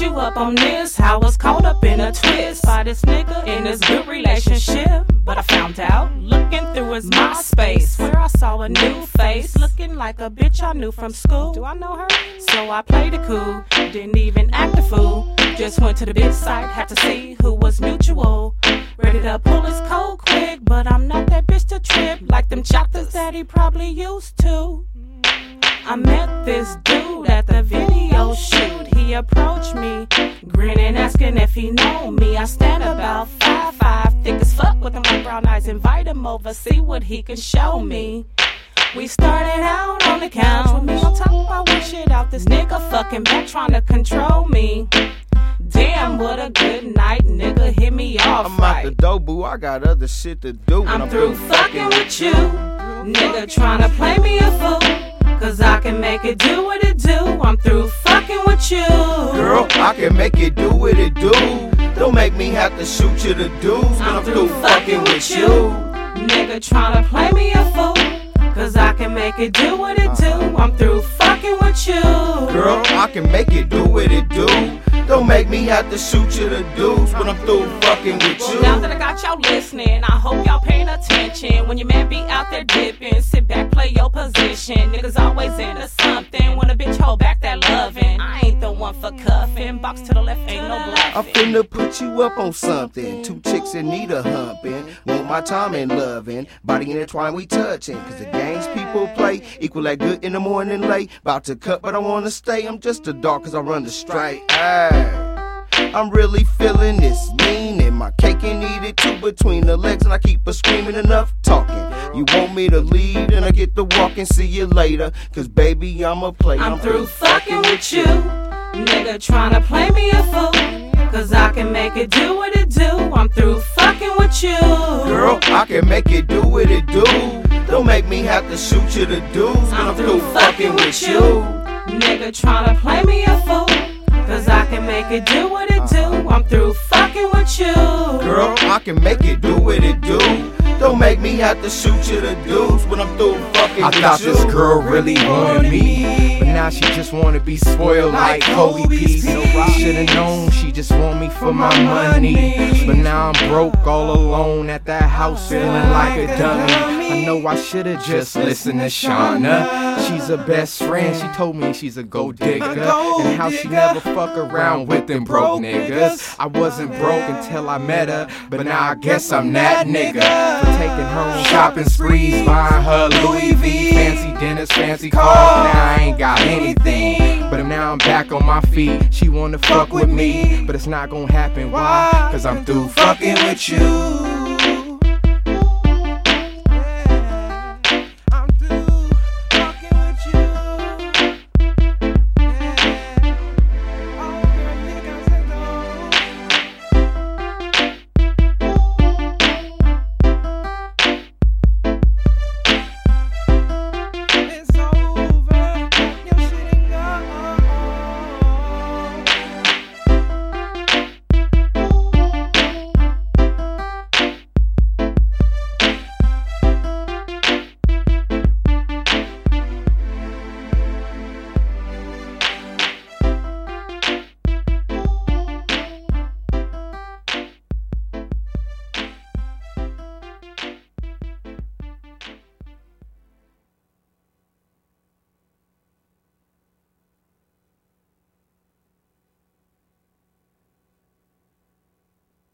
you up on this. How I was caught up in a twist by this nigga in this good relationship. But I found out looking through his MySpace where I saw a new face looking like a bitch I knew from school. Do I know her? So I played it cool, didn't even act a fool. Just went to the bid site, had to see who was mutual. Ready to pull his cold quick, but I'm not that bitch to trip like them choppers that he probably used to. I met this dude at the video shoot. He approached me, grinning, asking if he know me. I stand about five five, thick as fuck with them light brown eyes. Invite him over, see what he can show me. We started out on the couch with me on top I work shit out. This nigga fucking back trying to control me. Damn, what a good night, nigga. Hit me off I'm right. out the door, boo. I got other shit to do. when I'm through fucking with you. Nigga trying to play me a fool. Cause I can make it do what it do. I'm through fucking with you. Girl, I can make it do what it do. Don't make me have to shoot you the dudes when I'm, through fucking with you. Nigga tryna play me a fool. Cause I can make it do what it do. Uh-huh. I'm through fucking with you. Girl, I can make it do what it do. Don't make me have to shoot you the dudes when I'm through fucking with Well, now that I got y'all listening, I hope y'all paying attention. When your man be out there dipping, sit back, play Niggas always into something. When a bitch hold back that loving, I ain't the one for cuffing. Box to the left, ain't no I'm finna put you up on something. Two chicks in need of humping. Want my time and loving. Body intertwined, we touching. Cause the games people play equal that good in the morning late. About to cut, but I wanna stay. I'm just a dog cause I run the straight. Ay. I'm really feeling this mean and my cake and eat it too between the legs and I keep a screaming enough talking. You want me to leave and I get to walk and see you later. Cause baby, I'm a play. I'm through fucking with you. Nigga tryna play me a fool. Cause I can make it do what it do. I'm through fucking with you. Girl, I can make it do what it do. Don't make me have to shoot you the dudes when I'm, through fucking with you. Nigga tryna play me a fool. Cause I can make it do what it do. Uh-huh. I'm through fucking with you. Girl, I can make it do what it do. Don't make me have to shoot you the dudes when I'm through fucking I thought you. this girl really wanted me, but now she just wanna be spoiled like Kobe P. Should've known she just want me for my money, but now I'm broke all alone at that house feeling like a dummy. I know I should've just listened to Shauna. She's a best friend. She told me she's a gold digger and how she never fuck around with them broke niggas. I wasn't broke until I met her, but now I guess I'm that nigga. Her shopping sprees, buying her Louis V, fancy dinners, fancy cars. Now I ain't got anything, but now I'm back on my feet. She wanna fuck with me, but it's not gonna happen. Why? Cause I'm through fucking with you.